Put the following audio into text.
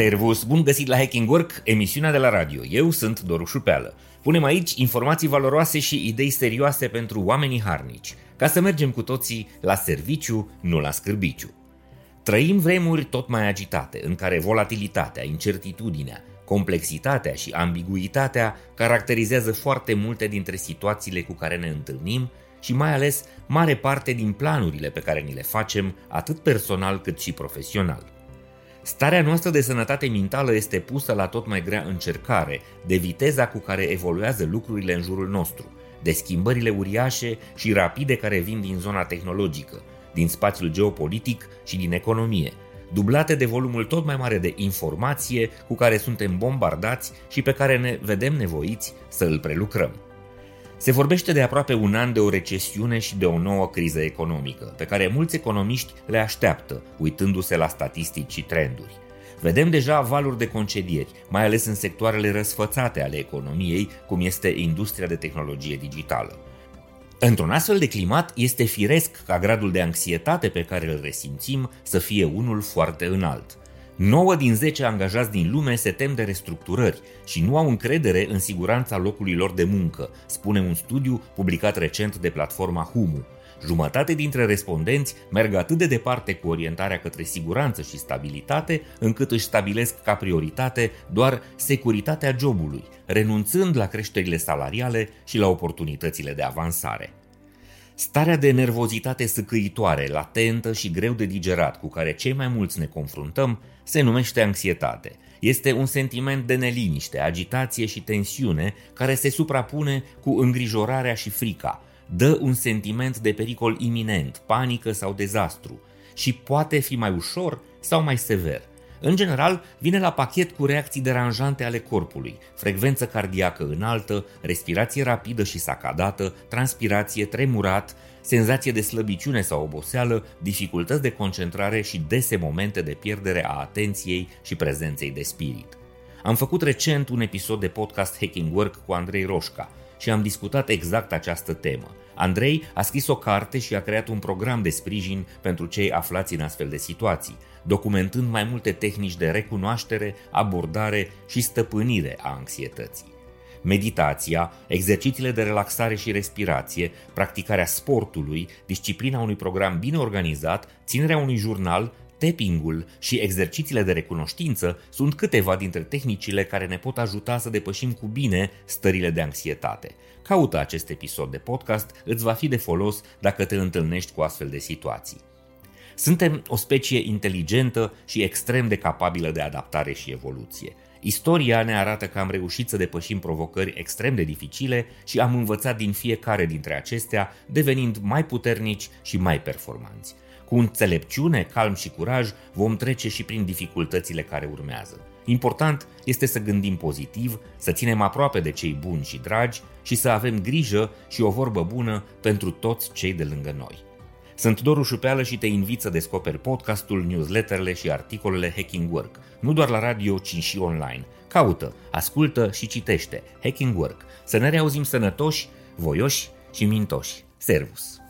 Servus, bun găsit la Hacking Work, emisiunea de la radio. Eu sunt Doru Șupeală. Punem aici informații valoroase și idei serioase pentru oamenii harnici, ca să mergem cu toții la serviciu, nu la scârbiciu. Trăim vremuri tot mai agitate, în care volatilitatea, incertitudinea, complexitatea și ambiguitatea caracterizează foarte multe dintre situațiile cu care ne întâlnim și mai ales mare parte din planurile pe care ni le facem, atât personal cât și profesional. Starea noastră de sănătate mentală este pusă la tot mai grea încercare de viteza cu care evoluează lucrurile în jurul nostru, de schimbările uriașe și rapide care vin din zona tehnologică, din spațiul geopolitic și din economie, dublate de volumul tot mai mare de informație cu care suntem bombardați și pe care ne vedem nevoiți să îl prelucrăm. Se vorbește de aproape un an de o recesiune și de o nouă criză economică, pe care mulți economiști le așteaptă, uitându-se la statistici și trenduri. Vedem deja valuri de concedieri, mai ales în sectoarele răsfățate ale economiei, cum este industria de tehnologie digitală. Într-un astfel de climat, este firesc ca gradul de anxietate pe care îl resimțim să fie unul foarte înalt. 9 din 10 angajați din lume se tem de restructurări și nu au încredere în siguranța locului lor de muncă, spune un studiu publicat recent de platforma Humu. Jumătate dintre respondenți merg atât de departe cu orientarea către siguranță și stabilitate, încât își stabilesc ca prioritate doar securitatea jobului, renunțând la creșterile salariale și la oportunitățile de avansare. Starea de nervozitate săcăitoare, latentă și greu de digerat cu care cei mai mulți ne confruntăm se numește anxietate. Este un sentiment de neliniște, agitație și tensiune care se suprapune cu îngrijorarea și frica. Dă un sentiment de pericol iminent, panică sau dezastru și poate fi mai ușor sau mai sever. În general, vine la pachet cu reacții deranjante ale corpului, frecvență cardiacă înaltă, respirație rapidă și sacadată, transpirație, tremurat, senzație de slăbiciune sau oboseală, dificultăți de concentrare și dese momente de pierdere a atenției și prezenței de spirit. Am făcut recent un episod de podcast Hacking Work cu Andrei Roșca și am discutat exact această temă. Andrei a scris o carte și a creat un program de sprijin pentru cei aflați în astfel de situații, documentând mai multe tehnici de recunoaștere, abordare și stăpânire a anxietății. Meditația, exercițiile de relaxare și respirație, practicarea sportului, disciplina unui program bine organizat, ținerea unui jurnal, tappingul și exercițiile de recunoștință sunt câteva dintre tehnicile care ne pot ajuta să depășim cu bine stările de anxietate. Caută acest episod de podcast, îți va fi de folos dacă te întâlnești cu astfel de situații. Suntem o specie inteligentă și extrem de capabilă de adaptare și evoluție. Istoria ne arată că am reușit să depășim provocări extrem de dificile și am învățat din fiecare dintre acestea, devenind mai puternici și mai performanți. Cu înțelepciune, calm și curaj vom trece și prin dificultățile care urmează. Important este să gândim pozitiv, să ținem aproape de cei buni și dragi și să avem grijă și o vorbă bună pentru toți cei de lângă noi. Sunt Doru Șupeală și te invit să descoperi podcastul, newsletterele și articolele Hacking Work, nu doar la radio, ci și online. Caută, ascultă și citește Hacking Work. Să ne reauzim sănătoși, voioși și mintoși. Servus!